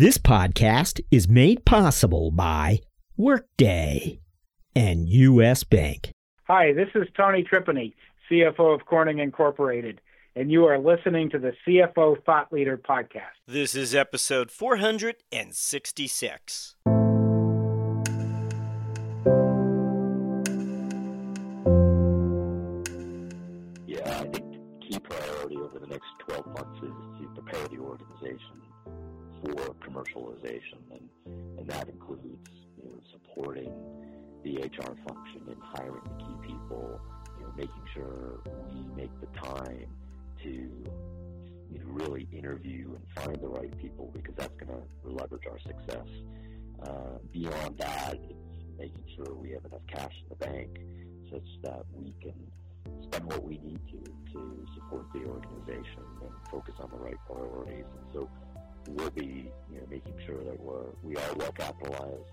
This podcast is made possible by Workday and U.S. Bank. Hi, this is Tony Tripoli, CFO of Corning Incorporated, and you are listening to the CFO Thought Leader podcast. This is episode 466. Commercialization, and, and that includes you know, supporting the HR function and hiring the key people, you know, making sure we make the time to you know, really interview and find the right people because that's going to leverage our success. Uh, beyond that, it's making sure we have enough cash in the bank such that we can spend what we need to to support the organization and focus on the right priorities. And so we'll be you know, making sure that we're we are well capitalized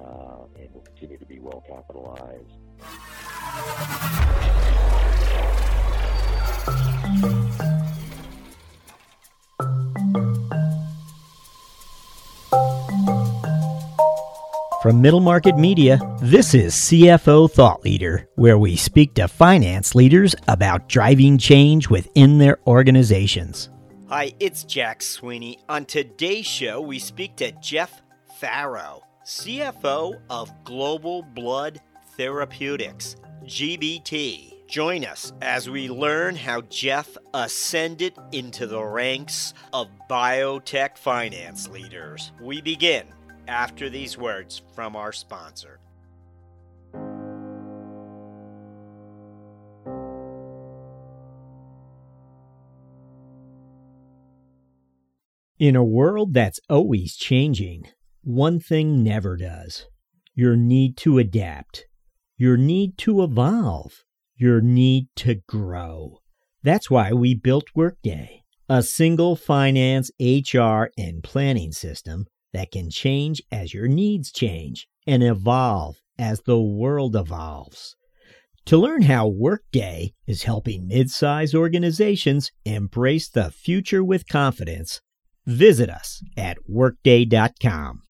uh, and will continue to be well capitalized. From Middle Market Media, this is CFO Thought Leader, where we speak to finance leaders about driving change within their organizations. Hi, it's Jack Sweeney. On today's show, we speak to Jeff Farrow, CFO of Global Blood Therapeutics, GBT. Join us as we learn how Jeff ascended into the ranks of biotech finance leaders. We begin after these words from our sponsor. In a world that's always changing, one thing never does your need to adapt, your need to evolve, your need to grow. That's why we built Workday, a single finance, HR, and planning system that can change as your needs change and evolve as the world evolves. To learn how Workday is helping mid-sized organizations embrace the future with confidence, visit us at workday.com.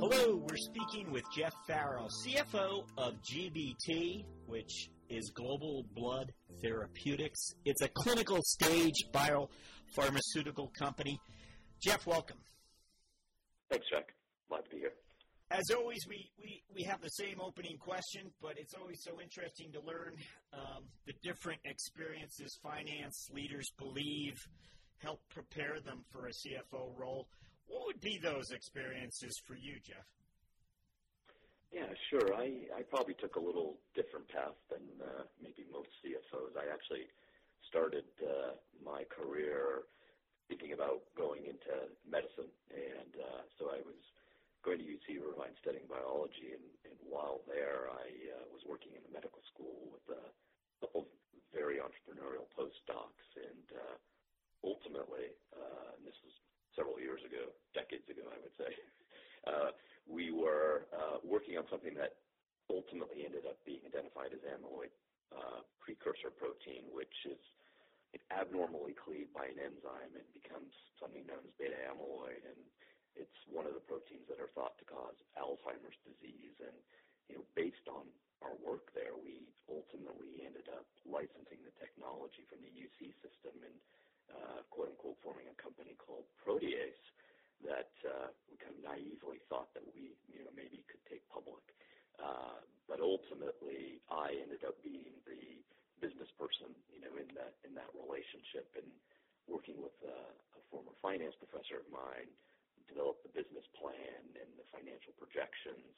Hello, we're speaking with Jeff Farrow, CFO of GBT, which is Global Blood Therapeutics. It's a clinical stage biopharmaceutical company. Jeff, welcome. Thanks, Jack. Glad to be here. As always, we, we, we have the same opening question, but it's always so interesting to learn um, the different experiences finance leaders believe help prepare them for a CFO role. What would be those experiences for you, Jeff? Yeah, sure. I, I probably took a little different path than uh, maybe most CFOs. I actually started uh, my career thinking about going into medicine, and uh, so I was going to UC Irvine studying biology, and, and while there, I uh, was working in the medical school with a couple of very entrepreneurial postdocs, and uh, ultimately, uh, and this was several years ago, decades ago, I would say. Uh, we were uh, working on something that ultimately ended up being identified as amyloid uh, precursor protein, which is abnormally cleaved by an enzyme and becomes something known as beta amyloid, and it's one of the proteins that are thought to cause Alzheimer's disease. And you know, based on our work there, we ultimately ended up licensing the technology from the UC system and uh, quote unquote forming a company called Protease that uh, we kind of naively thought that we, you know, maybe could take public. Uh, but ultimately, I ended up being the business person, you know, in that in that relationship and working with uh, a former finance professor of mine, developed the business plan and the financial projections.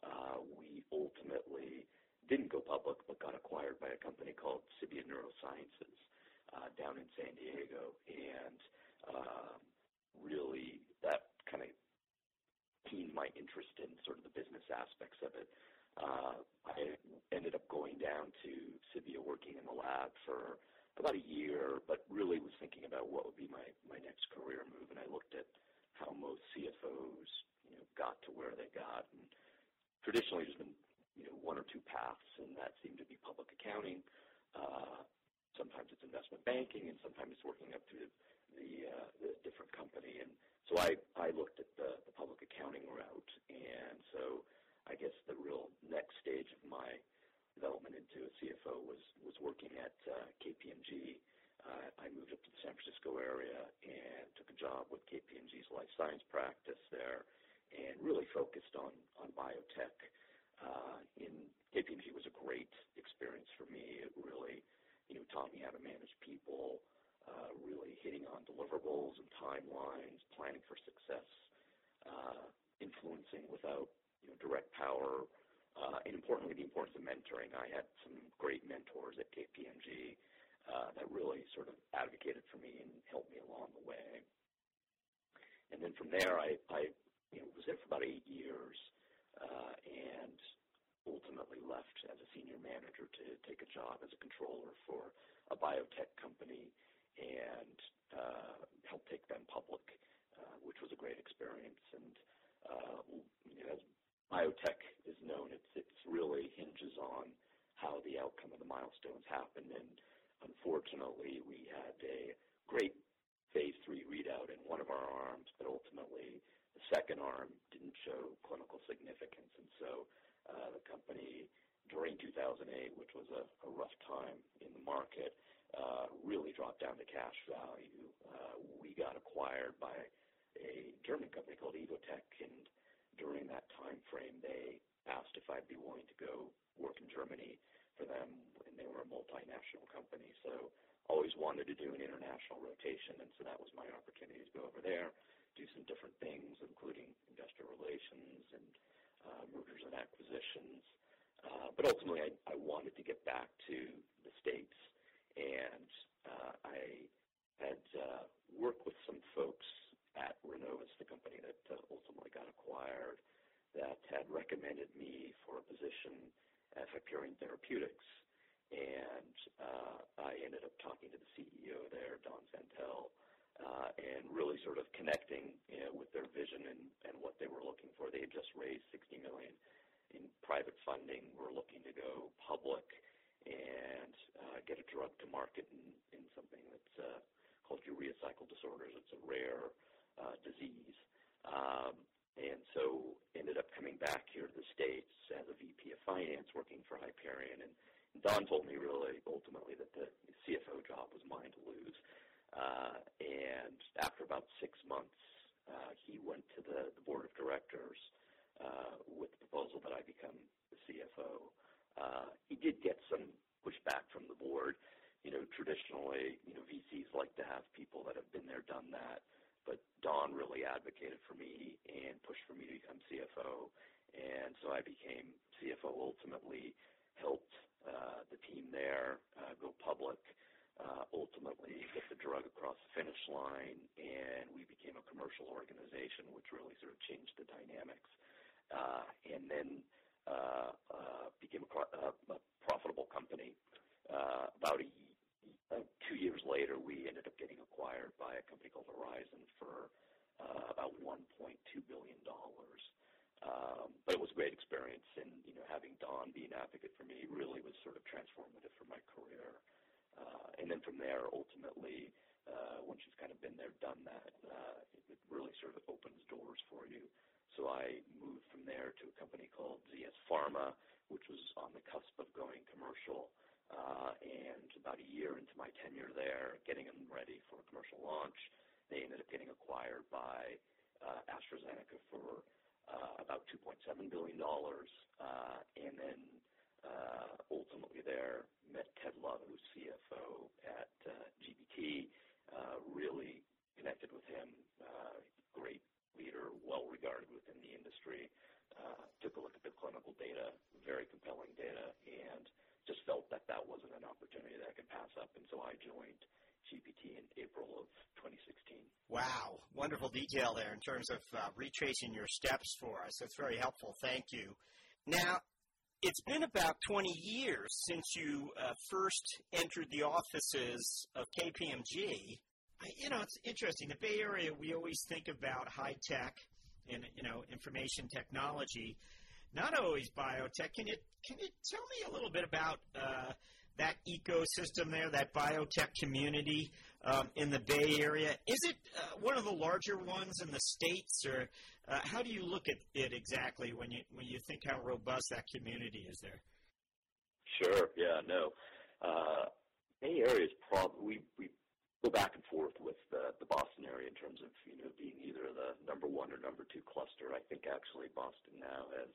Uh, we ultimately didn't go public, but got acquired by a company called SIBIA Neurosciences uh, down in San Diego, and um, really that kind of keened my interest in sort of the business aspects of it. Uh, I ended up going down to Civia, working in the lab for about a year, but really was thinking about what would be my my next career move. And I looked at how most CFOs, you know, got to where they got, and traditionally there's been you know one or two paths, and that seemed to be public accounting. Uh, sometimes it's investment banking, and sometimes it's working up through the, uh, the different company. And so I I looked at the, the public accounting route, and so I guess the real next stage of my development into a CFO was was working at uh, KPMG. Uh, I moved up to the San Francisco area and took a job with KPMG's life science practice there, and really focused on on biotech. Uh, in KPMG was a great experience for me. It really, you know, taught me how to manage people, uh, really hitting on deliverables and timelines, planning for success, uh, influencing without you know direct power, uh, and importantly, the importance of mentoring. I had some great mentors at KPMG that really sort of advocated for me and helped me along the way. And then from there, I, I you know, was there for about eight years uh, and ultimately left as a senior manager to take a job as a controller for a biotech company and uh, help take them public, uh, which was a great experience. And uh, you know, as biotech is known, it's it's really hinges on how the outcome of the milestones happen. And unfortunately, we had a great phase three readout in one of our arms, but ultimately the second arm didn't show clinical significance, and so uh, the company during 2008, which was a, rough time in the market, uh, really dropped down to cash value. Uh, we got acquired by a German company called Evotec, and during that time frame, they asked if I'd be willing to go work in Germany for them, and they were a multinational company. So always wanted to do an international rotation, and so that was my opportunity to go over there do some different things, including investor relations and uh, mergers and acquisitions. Uh, but ultimately, I, I wanted to get back to the States, and uh, I had uh, worked with some folks at Renovis, the company that uh, ultimately got acquired, that had recommended me for a position at Hyperion Therapeutics. And uh, I ended up talking to the CEO there, Don Santel, uh, and really sort of connecting with their vision and, what they were looking for. They had just raised 60 million in private funding. We're looking to go public and uh, get a drug to market in, in something that's called urea cycle disorders. It's a rare disease. And so ended up coming back here to the States as a VP of finance working for Hyperion. And Don told me really ultimately that the CFO job was mine to lose. Uh, and after about six months, uh, he went to the, the board of directors uh, with the proposal that I become the CFO. Uh, he did get some pushback from the board. You know, traditionally, you know, VCs like to have people that have been there, done that. But Don really advocated for me and pushed for me to become CFO. And so I became CFO, ultimately helped uh, the team there uh, go public uh, ultimately get the drug across the finish line, and we became a commercial organization, which really sort of changed the dynamics. Uh, and then uh, uh, became a, uh, a profitable company. Uh, about a, uh, two years later, we ended up getting acquired by a company called Horizon for uh, about 1.2 billion dollars. Um, but it was a great experience, and you know, having Don be an advocate for me really was sort of transformative for my career. Uh, and then from there, ultimately, uh, once you've kind of been there, done that, it really sort of opens doors for you. So I moved from there to a company called ZS Pharma, which was on the cusp of going commercial. And about a year into my tenure there, getting them ready for commercial launch, they ended up getting acquired by uh, AstraZeneca for uh, about $2.7 billion. Uh, and then ultimately there, met Ted Love, who's CFO at GBT, really connected with him, great leader, well regarded within the industry, took a look at the clinical data, very compelling data, and just felt that that wasn't an opportunity that I could pass up. And so I joined GBT in April of 2016. Wow, wonderful detail there in terms of uh, retracing your steps for us. That's very helpful. Thank you. Now, it's been about 20 years since you uh, first entered the offices of KPMG. You know, it's interesting. The Bay Area, we always think about high tech and you know information technology. Not always biotech. Can you can you tell me a little bit about uh, that ecosystem there, that biotech community um, in the Bay Area? Is it uh, one of the larger ones in the states, or uh, how do you look at it exactly when you when you think how robust that community is there? Sure. Yeah. No. Uh, Bay Area is probably we, we go back and forth with the, the Boston area in terms of you know being either the number one or number two cluster. I think actually Boston now has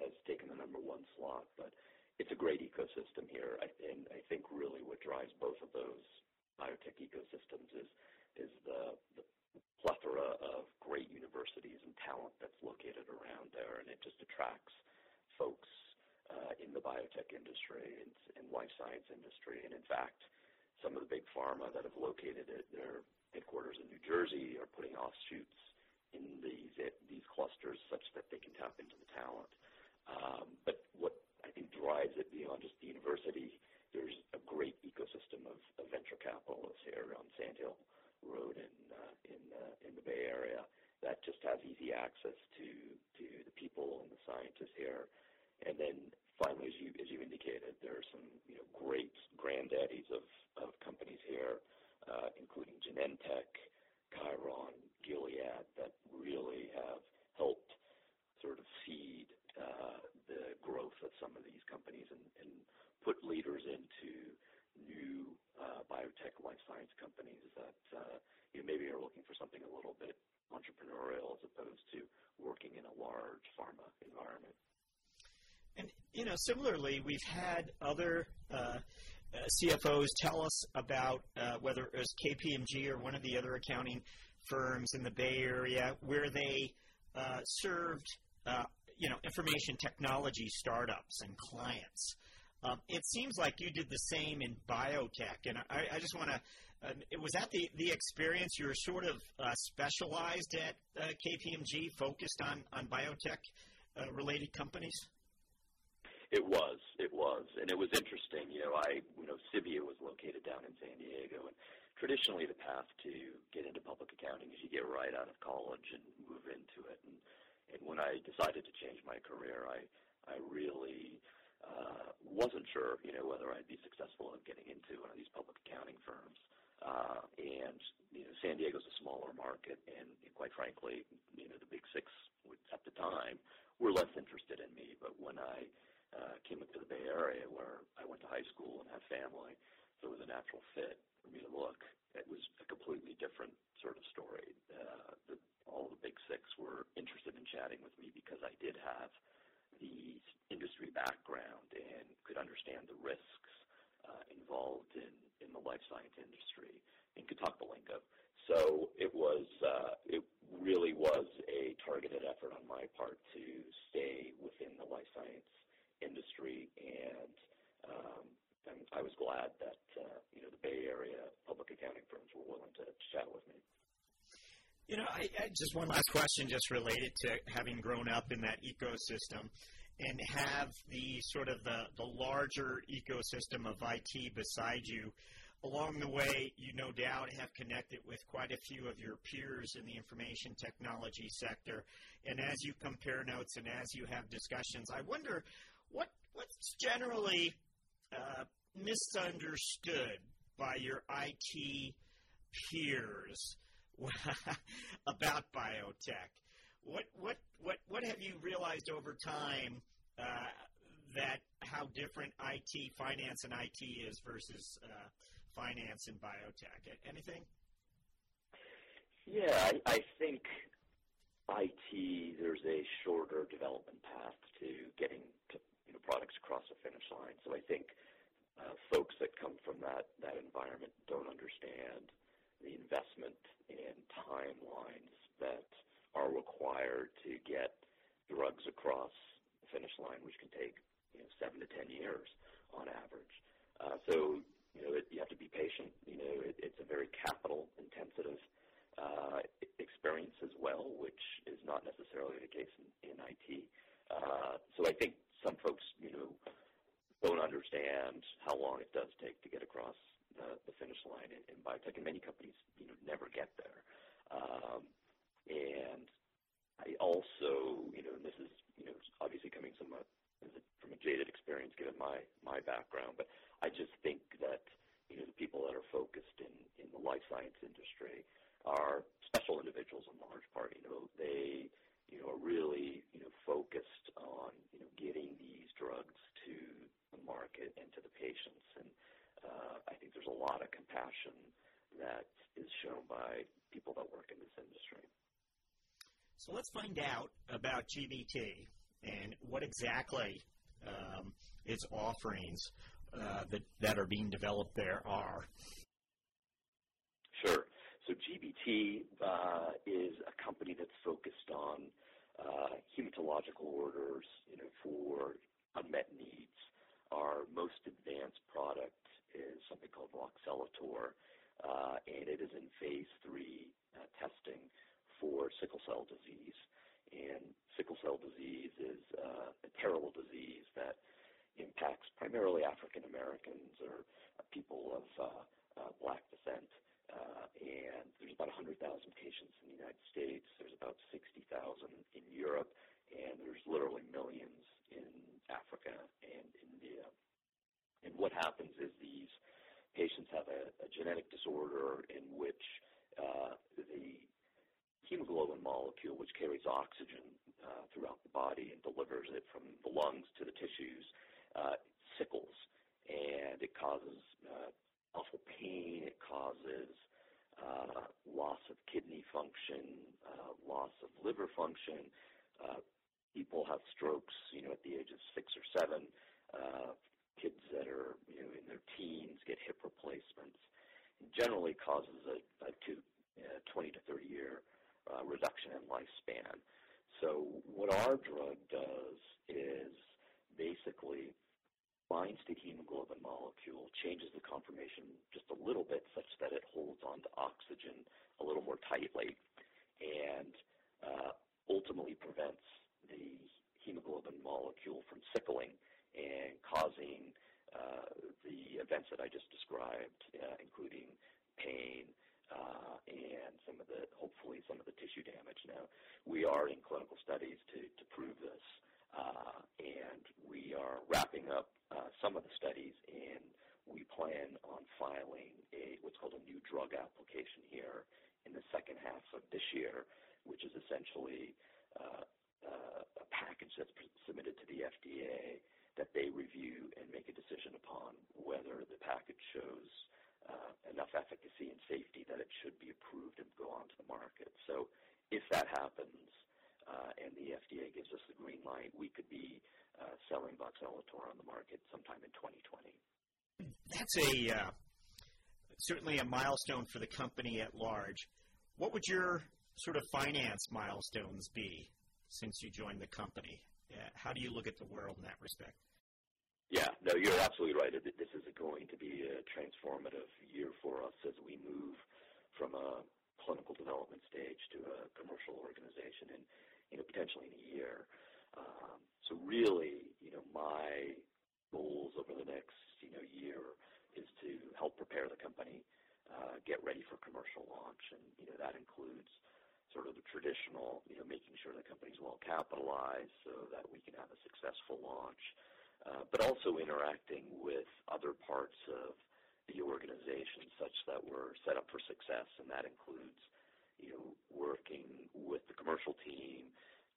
has taken the number one slot, but it's a great ecosystem here. I, and I think really what drives both of those biotech ecosystems is is the, the plethora of great universities and talent that's located around there, and it just attracts folks uh, in the biotech industry and, and life science industry. And in fact, some of the big pharma that have located at their headquarters in New Jersey are putting offshoots in these these clusters such that they can tap into the talent. Um, but what I think drives it beyond just the university, there's a great ecosystem of, of venture capitalists here on Sand Hill Road in uh, in uh, in the Bay Area that just have easy access to to the people and the scientists here. And then finally, as you as you indicated, there are some you know great granddaddies of of companies here, uh, including Genentech, Chiron, Gilead, that really have helped sort of seed the growth of some of these companies and, put leaders into new uh, biotech life science companies that uh, maybe are looking for something a little bit entrepreneurial as opposed to working in a large pharma environment. And you know, similarly, we've had other uh, CFOs tell us about whether it was KPMG or one of the other accounting firms in the Bay Area where they served, you know, information technology startups and clients. Um, it seems like you did the same in biotech, and I, I just want to. Uh, was that the, the experience you were sort of uh, specialized at uh, KPMG, focused on on biotech uh, related companies? It was, it was, and it was interesting. You know, I, you know, SIBIA was located down in San Diego, and traditionally the path to get into public accounting is you get right out of college and move into it. And when I decided to change my career, I I really uh, wasn't sure, you know, whether I'd be successful in getting into one of these public accounting firms. Uh, and you know, San Diego's a smaller market, and quite frankly, you know, the big six at the time were less interested in me. But when I uh, came up to the Bay Area where I went to high school and have family, so it was a natural fit for me to look. It was a completely different sort of story. Uh, the, all the big six were interested in chatting with me because I did have the industry background and could understand the risks uh, involved in, in the life science industry and could talk the lingo. So it was uh, it really was a targeted effort on my part to stay within the life science industry, and um, I was glad that uh, you know the Bay Area public accounting firms were willing to chat with me. You know, I, I just one last question, just related to having grown up in that ecosystem, and have the sort of the the larger ecosystem of IT beside you. Along the way, you no doubt have connected with quite a few of your peers in the information technology sector. And as you compare notes and as you have discussions, I wonder what what's generally uh, misunderstood by your IT peers about biotech? What what what what have you realized over time uh, that how different IT finance and IT is versus uh, finance and biotech? Anything? Yeah, I, I think IT there's a shorter development path to getting to products across the finish line. So I think uh, folks that come from that that environment don't understand the investment and timelines that are required to get drugs across the finish line, which can take you know seven to ten years on average. Uh, so you know it, you have to be patient. You know it, it's a very capital intensive uh, experience as well, which is not necessarily the case in, in IT. Uh, so I think some folks, you know, don't understand how long it does take to get across the, the finish line in, in biotech, and many companies, you know, never get there. Um, and I also, you know, and this is, you know, obviously coming somewhat from a jaded experience given my my background, but I just think that you know the people that are focused in in the life science industry are special individuals in large part. You know, they you know are really you know focused on you know getting these drugs to the market and to the patients, and uh, I think there's a lot of compassion that is shown by people that work in this industry. So let's find out about GBT and what exactly um, its offerings uh, that, that are being developed there are. Sure. So GBT uh, is a company that's focused on uh, hematological orders, you know, for unmet needs. Our most advanced product is something called Voxelotor, uh, and it is in phase three uh, testing for sickle cell disease. And sickle cell disease is a terrible disease that impacts primarily African Americans or people of black descent. And there's about 100,000 patients in the United States. There's about 60,000 in Europe, and there's literally millions in Africa and India. And what happens is these patients have a, genetic disorder in which uh, the hemoglobin molecule, which carries oxygen uh, throughout the body and delivers it from the lungs to the tissues, uh, sickles, and it causes awful pain. It causes uh, loss of kidney function, uh, loss of liver function. Uh, people have strokes, you know, at the age of six or seven. Uh, kids that are, you know, in their teens get hip replacements. It generally causes a, a two, uh, 20 to 30 year uh, reduction in lifespan. So what our drug does is basically binds the hemoglobin molecule, changes the conformation just a little bit such that it holds on to oxygen a little more tightly, and uh, ultimately prevents the hemoglobin molecule from sickling and causing uh, the events that I just described, uh, including pain, uh, and some of the, hopefully, some of the tissue damage. Now, we are in clinical studies to, to prove this, and we are wrapping up uh, some of the studies, and we plan on filing a what's called a new drug application here in the second half of this year, which is essentially uh, uh, a package that's submitted to the FDA that they review and make a decision upon whether the package shows uh, enough efficacy and safety that it should be approved and go onto the market. So if that happens, uh, and the FDA gives us the green light, we could be uh, selling Voxelotor on the market sometime in 2020. That's a uh, certainly a milestone for the company at large. What would your sort of finance milestones be since you joined the company? how do you look at the world in that respect? Yeah, no, you're absolutely right. This is going to be a transformative year for us as we move from a clinical development stage to a commercial organization you know, potentially in a year. Um, so really, you know, my goals over the next, you know, year is to help prepare the company, uh, get ready for commercial launch, and you know that includes sort of the traditional, you know, making sure the company's well capitalized so that we can have a successful launch uh, but also interacting with other parts of the organization such that we're set up for success, and that includes, you know, working with the commercial team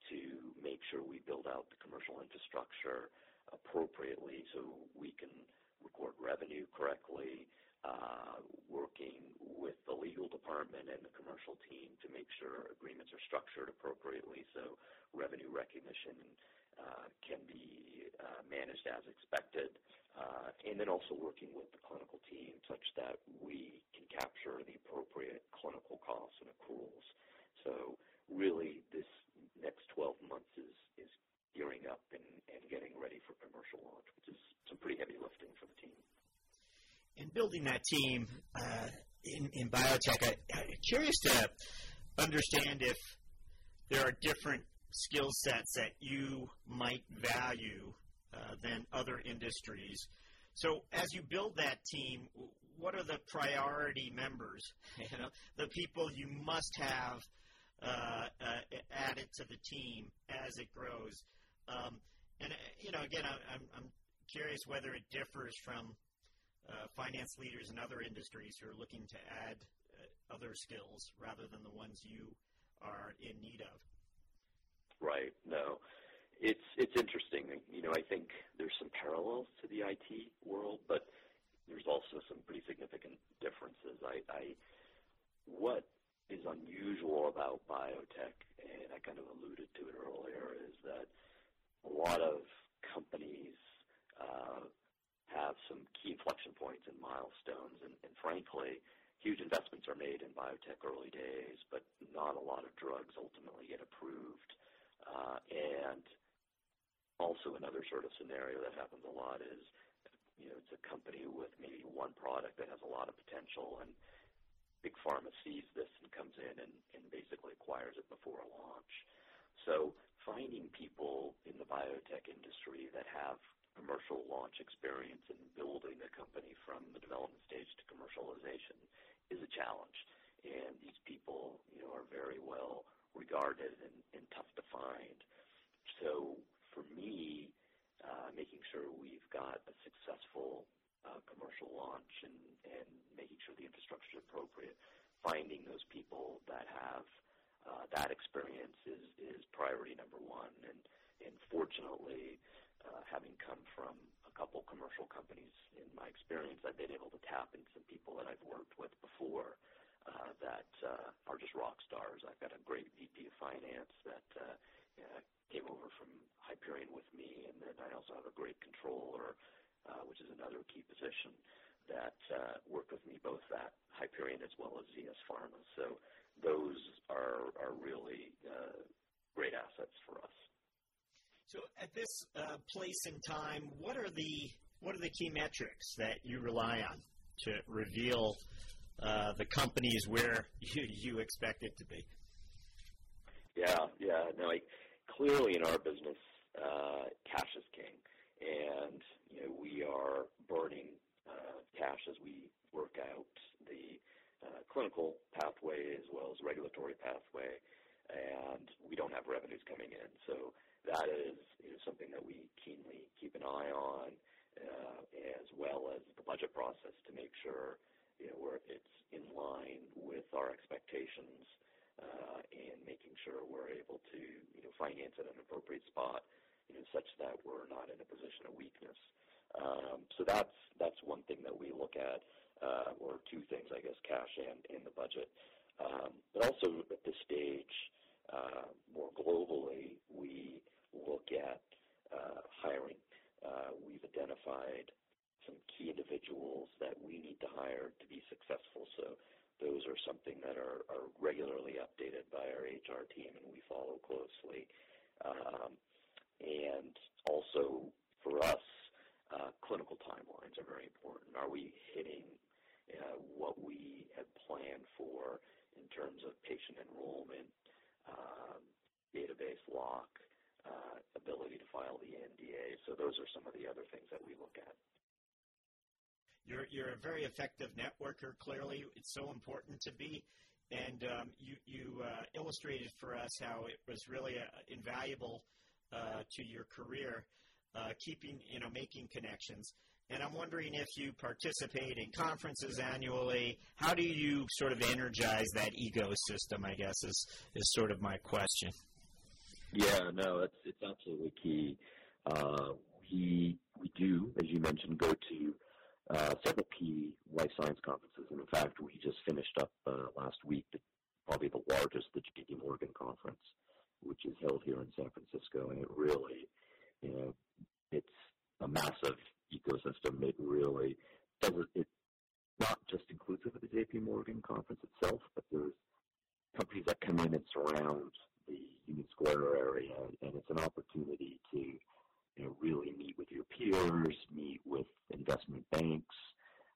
to make sure we build out the commercial infrastructure appropriately so we can record revenue correctly, uh, working with the legal department and the commercial team to make sure agreements are structured appropriately so revenue recognition uh, can be uh, managed as expected, uh, and then also working with the clinical team such that we can capture the appropriate clinical costs and accruals. So really, this next 12 months is, gearing up and, getting ready for commercial launch, which is some pretty heavy lifting for the team. In building that team uh, in, biotech, I'm curious to understand if there are different skill sets that you might value than other industries. So as you build that team, what are the priority members? You know, the people you must have uh, uh, added to the team as it grows. Um, and you know, again, I, I'm, I'm curious whether it differs from uh, finance leaders in other industries who are looking to add uh, other skills rather than the ones you are in need of. Right. No, it's it's interesting. You know, I think there's some parallels to the IT world, but there's also some pretty significant differences. I, I what is unusual about biotech, and I kind of alluded to it earlier, is that a lot of companies uh, have some key inflection points and milestones, and, and frankly, huge investments are made in biotech early days, but not a lot of drugs ultimately get approved. Uh, and also another sort of scenario that happens a lot is, you know, it's a company with maybe one product that has a lot of potential, and big pharma sees this and comes in and, and basically acquires it before a launch. So finding people in the biotech industry that have commercial launch experience in building a company from the development stage to commercialization is a challenge. And these people, you know, are very well regarded and, and tough to find. So for me, uh, making sure we've got a successful uh, commercial launch and, making sure the infrastructure is appropriate, finding those people that have uh, that experience is, priority number one. Fortunately, having come from a couple commercial companies in my experience, I've been able to tap into some people that I've worked with before that are just rock stars. I've got a great VP of finance that uh, came over from Hyperion with me, and then I also have a great controller, uh, which is another key position that uh, worked with me both at Hyperion as well as ZS Pharma. So those are are really uh, great assets for us. So at this uh, place and time, what are the what are the key metrics that you rely on to reveal uh, the companies where you, you expect it to be? Yeah, yeah. No, like, clearly in our business, uh, cash is king, and you know we are burning uh, cash as we work out the uh, clinical pathway as well as regulatory pathway, and we don't have revenues coming in. So that is you know, something that we keenly keep an eye on, uh, as well as the budget process to make sure you know it's in line with our expectations, and making sure we're able to you know finance at an appropriate spot, you know such that we're not in a position of weakness. Um, so that's that's one thing that we look at, uh, or two things, I guess, cash and, and the budget. Um, but also at this stage, uh, more globally, we look at uh, hiring. We've identified some key individuals that we need to hire to be successful. So those are something that are, regularly updated by our HR team, and we follow closely. Um, and also for us, uh, clinical timelines are very important. Are we hitting uh, what we had planned for in terms of patient enrollment, um, database lock, uh, ability to file the NDA. So those are some of the other things that we look at. You're, you're a very effective networker, clearly. It's so important to be. And um, you, you uh, illustrated for us how it was really uh, invaluable uh, to your career, uh, keeping, you know, making connections. And I'm wondering if you participate in conferences annually. How do you sort of energize that ecosystem? I guess is is sort of my question. Yeah, no, it's it's absolutely key. Uh, we we do, as you mentioned, go to uh, several key life science conferences, and in fact, we just finished up uh, last week the, probably the largest, the J.P. Morgan conference, which is held here in San Francisco, and it really, you know, it's a massive ecosystem. It really doesn't. It's not just inclusive of the J.P. Morgan conference itself, but there's companies that come in and surround the Union Square area, and it's an opportunity to you know, really meet with your peers, meet with investment banks,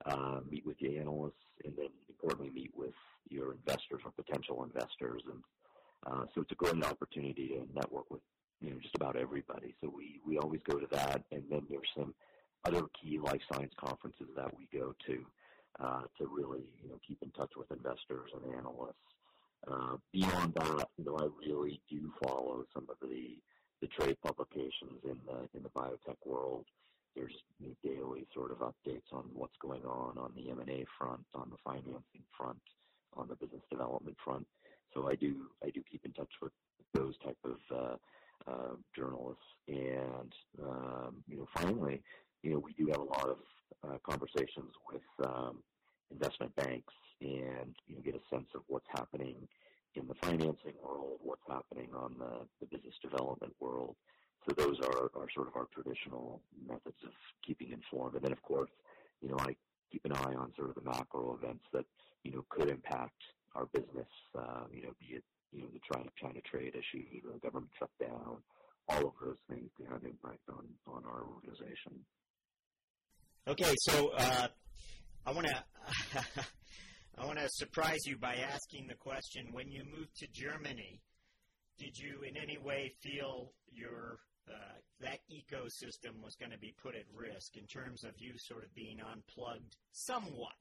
uh, meet with the analysts, and then importantly meet with your investors or potential investors. And uh, so it's a great opportunity to network with you know just about everybody. So we we always go to that, and then there's some other key life science conferences that we go to uh, to really you know keep in touch with investors and analysts Uh, beyond that, you know, I really do follow some of the the trade publications in the in the biotech world. There's know, daily sort of updates on what's going on on the M&A front, on the financing front, on the business development front. So I do I do keep in touch with those type of uh, uh, journalists. And um, you know, finally, you know, we do have a lot of uh, conversations with um, investment banks and you know, get a sense of what's happening in the financing world, what's happening on the, the business development world. So those are, are sort of our traditional methods of keeping informed. And then, of course, you know, I keep an eye on sort of the macro events that you know could impact our business. Uh, you know, be it you know the China China trade issue, the government shutdown, all of those things can have impact on on our organization. Okay, so uh, I want to I want to surprise you by asking the question: When you moved to Germany, did you in any way feel your uh, that ecosystem was going to be put at risk in terms of you sort of being unplugged somewhat?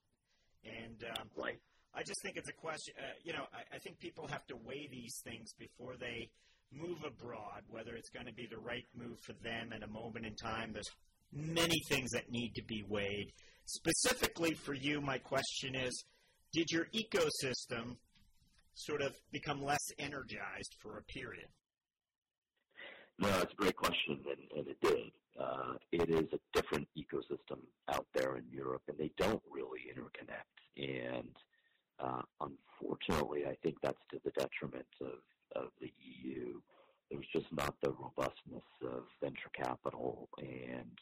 And um, right. I just think it's a question. Uh, you know, I, I think people have to weigh these things before they move abroad, whether it's going to be the right move for them at a moment in time. There's many things that need to be weighed. Specifically for you, my question is Did your ecosystem sort of become less energized for a period? No, that's a great question, and, and it did. Uh, it is a different ecosystem out there in Europe, and they don't really interconnect. And uh, unfortunately, I think that's to the detriment of, of the EU. There's just not the robustness of venture capital and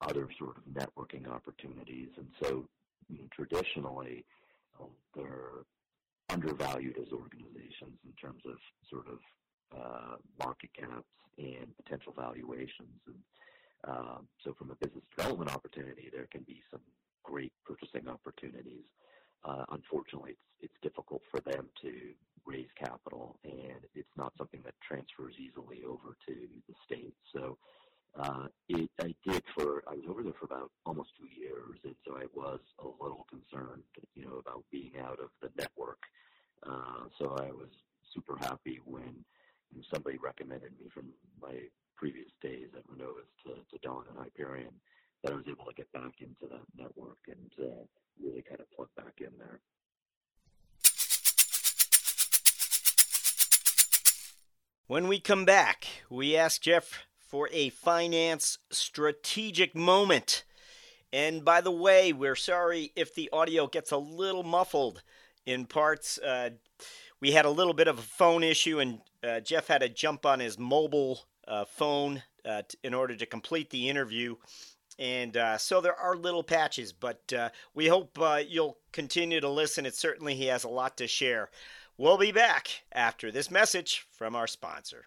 other sort of networking opportunities. And so, you know, traditionally, they're undervalued as organizations in terms of sort of uh, market caps and potential valuations. And um, so, from a business development opportunity, there can be some great purchasing opportunities. Uh, unfortunately, it's it's difficult for them to raise capital, and it's not something that transfers easily over to the states. So uh, it, I did for I was over there for about almost two years, and so I was a little concerned, you know, about being out of the network. Uh, so I was super happy when somebody recommended me from my previous days at Renovis to, to Don and Hyperion that I was able to get back into that network and uh, really kind of plug back in there. When we come back, we ask Jeff for a finance strategic moment. And by the way, we're sorry if the audio gets a little muffled in parts. Uh, we had a little bit of a phone issue, and uh, Jeff had to jump on his mobile uh, phone uh, t- in order to complete the interview. And uh, so there are little patches, but uh, we hope you'll continue to listen. It certainly he has a lot to share. We'll be back after this message from our sponsor.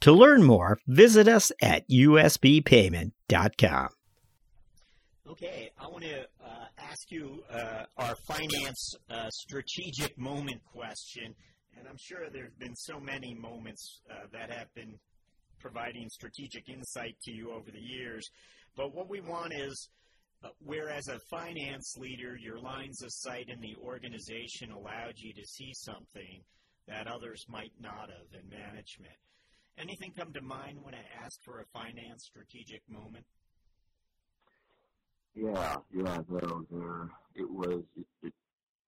To learn more, visit us at usbpayment.com. Okay, I want to uh, ask you uh, our finance uh, strategic moment question. And I'm sure there have been so many moments uh, that have been providing strategic insight to you over the years. But what we want is uh, whereas a finance leader, your lines of sight in the organization allowed you to see something that others might not have in management. Anything come to mind when I asked for a finance strategic moment? Yeah, yeah, there. It was. It, it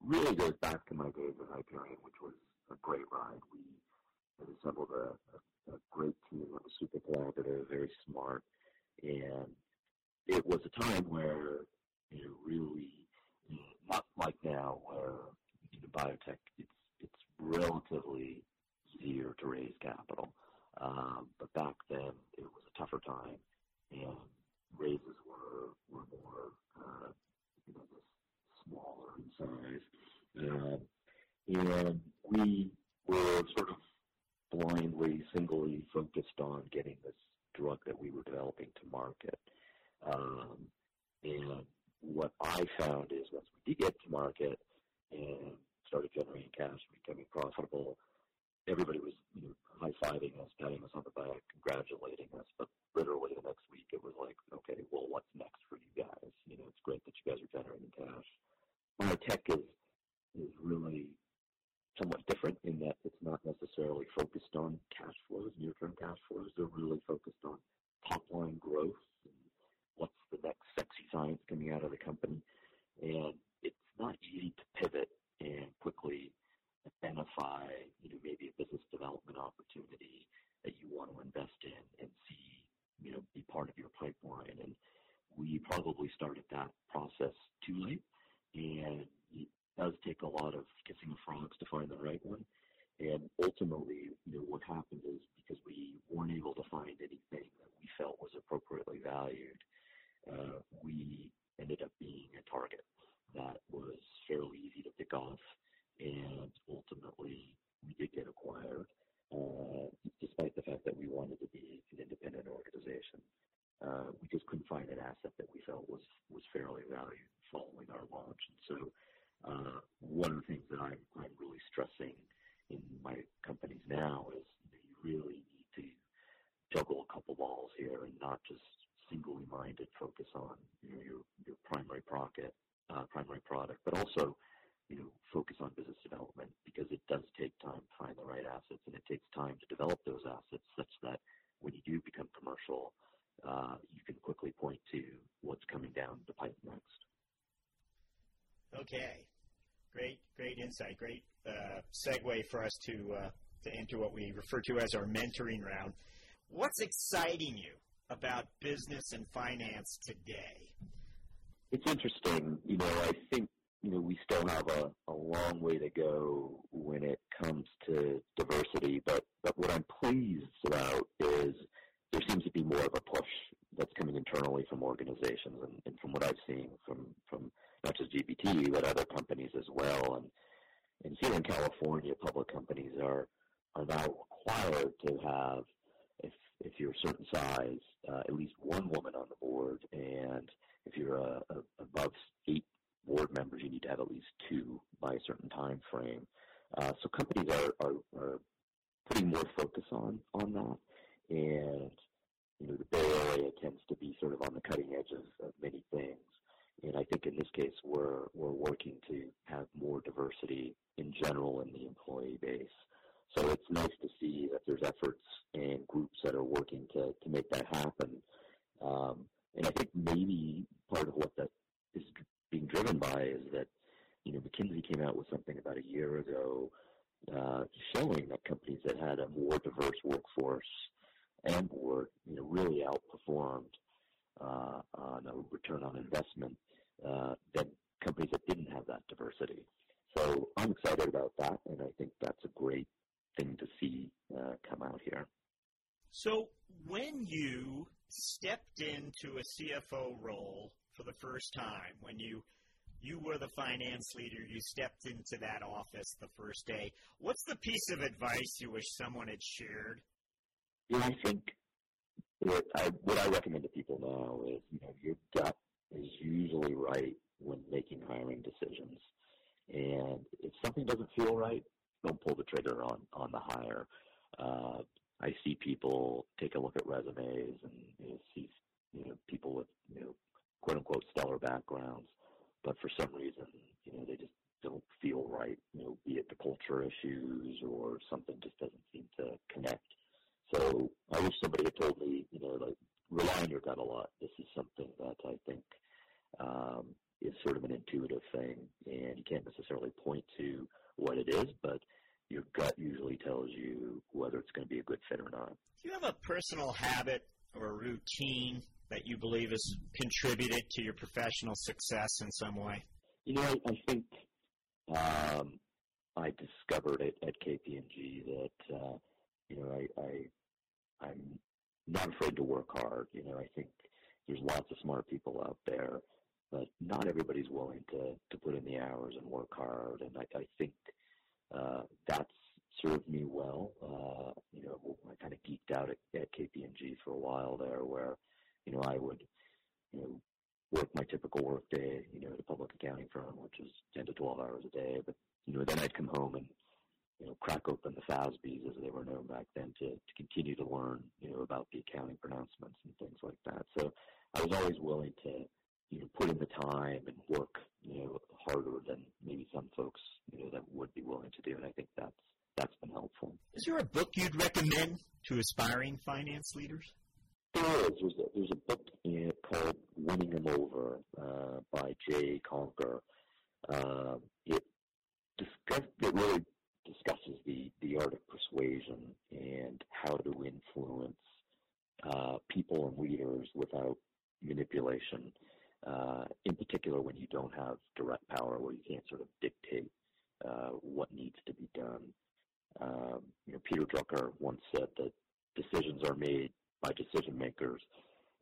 really goes back to my days at Hyperion, which was a great ride. We had assembled a, a, a great team that was super collaborative, very smart, and it was a time where you know, really, you know, not like now, where in biotech it's relatively easier to raise capital. Um, but back then, it was a tougher time, and raises were were more uh, you know smaller in size, uh, and we were sort of blindly, singly focused on getting this drug that we were developing to market. Um, and what I found is once we did get to market and started generating cash, and becoming profitable, everybody was you know, high fiving us, patting us on the back, congratulating us. But literally the next week, it was like, okay, well, what's next for you guys? You know, it's great that you guys are generating cash. My tech is is really somewhat different in that it's not necessarily focused on cash flows, near-term cash flows. They're really focused on top-line growth and what's the next sexy science coming out of the company. And it's not easy to pivot and quickly identify, you know, maybe a business development opportunity that you want to invest in and see, you know, be part of your pipeline. And we probably started that process too late. And it does take a lot of kissing frogs to find the right one. And ultimately, you know, what happened is because we weren't able to find anything that we felt was appropriately valued, uh, we ended up being a target that was fairly easy to pick off. And ultimately, we did get acquired, uh, despite the fact that we wanted to be an independent organization. Uh, we just couldn't find an asset that we felt was was fairly valued following our launch. And so uh, one of the things that I'm, I'm really stressing in my companies now is you really need to juggle a couple balls here and not just singly minded focus on you know, your your primary product, uh, primary product, but also you know focus on business development because it does take time to find the right assets and it takes time to develop those assets such that when you do become commercial, uh, you can quickly point to what's coming down the pipe next. Okay. Great, great insight. Great uh, segue for us to uh, to enter what we refer to as our mentoring round. What's exciting you about business and finance today? It's interesting. You know, I think you know we still have a, a long way to go when it comes to diversity. But but what I'm pleased about is there seems to be more of a push that's coming internally from organizations, and, and from what I've seen from from not just GBT, but other companies as well. And, and here in California, public companies are are now required to have, if if you're a certain size, uh, at least one woman on the board, and if you're a, a, above eight board members, you need to have at least two by a certain time frame. Uh, so companies are, are, are putting more focus on on that, and you know the Bay Area tends to be sort of on the cutting edge of, of many things. And I think in this case, we're we're working to have more diversity in general in the employee base. So it's nice to see that there's efforts and groups that are working to to make that happen. Um, and I think maybe part of what that is being driven by is that you know McKinsey came out with something about a year ago uh, showing that companies that had a more diverse workforce and board, you know, really outperformed uh, on a return on investment uh, than companies that didn't have that diversity. So I'm excited about that, and I think that's a great thing to see uh, come out here. So when you stepped into a CFO role for the first time, when you you were the finance leader, you stepped into that office the first day. What's the piece of advice you wish someone had shared? I think what I what I recommend to people now is you know your gut is usually right when making hiring decisions. And if something doesn't feel right, don't pull the trigger on on the hire. Uh, I see people take a look at resumes and you know, see you know people with you know quote unquote stellar backgrounds, but for some reason you know they just don't feel right. You know, be it the culture issues or something just doesn't seem to connect. So I wish somebody had told me, you know, like rely on your gut a lot. This is something that I think um, is sort of an intuitive thing, and you can't necessarily point to what it is, but your gut usually tells you whether it's going to be a good fit or not. Do you have a personal habit or a routine that you believe has contributed to your professional success in some way? You know, I, I think um, I discovered it at KPMG that uh, you know I, I I'm not afraid to work hard. You know, I think there's lots of smart people out there, but not everybody's willing to to put in the hours and work hard. And I, I think uh, that's served me well. Uh, you know, I kind of geeked out at, at KPMG for a while there, where you know I would you know work my typical work day, you know, at a public accounting firm, which is 10 to 12 hours a day. But, you know, then I'd come home and, you know, crack open the FASBs as they were known back then to, to continue to learn, you know, about the accounting pronouncements and things like that. So I was always willing to, you know, put in the time and work, you know, harder than maybe some folks, you know, that would be willing to do. And I think that's, that's been helpful. Is there a book you'd recommend to aspiring finance leaders? There is. There's a, there's a book in, called Winning Them Over uh, by Jay Conger. Uh, it discussed, it really discusses the, the art of persuasion and how to influence uh, people and leaders without manipulation. Uh, in particular, when you don't have direct power, where you can't sort of dictate uh, what needs to be done. Um, you know, Peter Drucker once said that decisions are made by decision makers.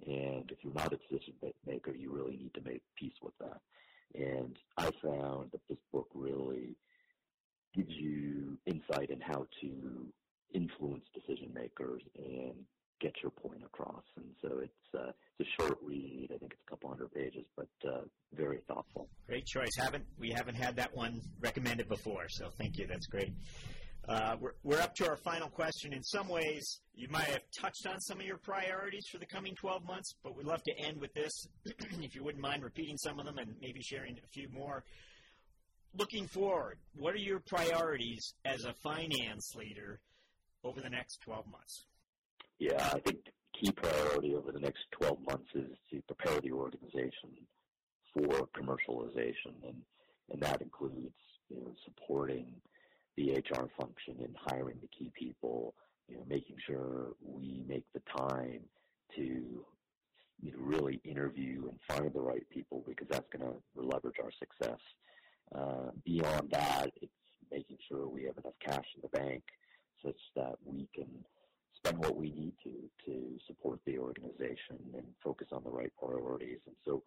And if you're not a decision maker, you really need to make peace with that. And I found that this book really gives you insight in how to influence decision makers and get your point across. And so it's, uh, it's a short read. I think it's a couple hundred pages, but uh, very thoughtful. Great choice. Haven't we haven't had that one recommended before? So thank you. That's great. Uh, we're, we're up to our final question. In some ways, you might have touched on some of your priorities for the coming 12 months, but we'd love to end with this, if you wouldn't mind repeating some of them and maybe sharing a few more. Looking forward, what are your priorities as a finance leader over the next 12 months? Yeah, I think key priority over the next 12 months is to prepare the organization for commercialization, and, and that includes you know, supporting the HR function in hiring the key people, you know, making sure we make the time to you know, really interview and find the right people because that's going to leverage our success. Uh, beyond that, it's making sure we have enough cash in the bank such that we can spend what we need to to support the organization and focus on the right priorities. And so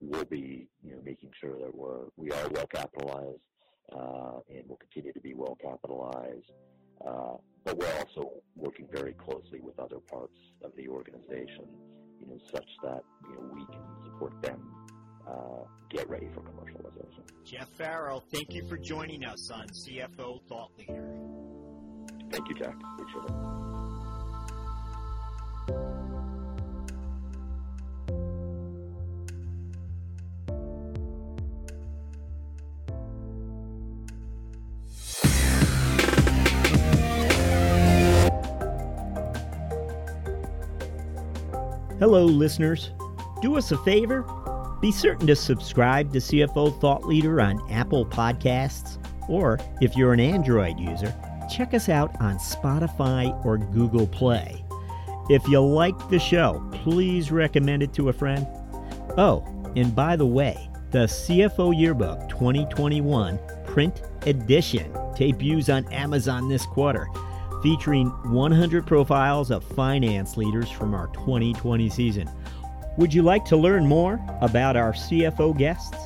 we'll be, you know, making sure that we're we are well capitalized uh, and will continue to be well capitalized. Uh, but we're also working very closely with other parts of the organization, you know, such that you know we can support them uh, get ready for commercialization. Jeff Farrow, thank you for joining us on CFO Thought Leader. Thank you, Jack. Appreciate it. Hello, listeners. Do us a favor. Be certain to subscribe to CFO Thought Leader on Apple Podcasts, or if you're an Android user, check us out on Spotify or Google Play. If you like the show, please recommend it to a friend. Oh, and by the way, the CFO Yearbook 2021 print edition debuts on Amazon this quarter featuring 100 profiles of finance leaders from our 2020 season. Would you like to learn more about our CFO guests?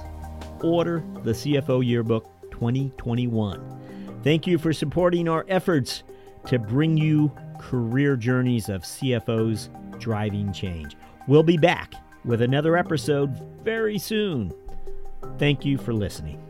Order the CFO Yearbook 2021. Thank you for supporting our efforts to bring you career journeys of CFOs driving change. We'll be back with another episode very soon. Thank you for listening.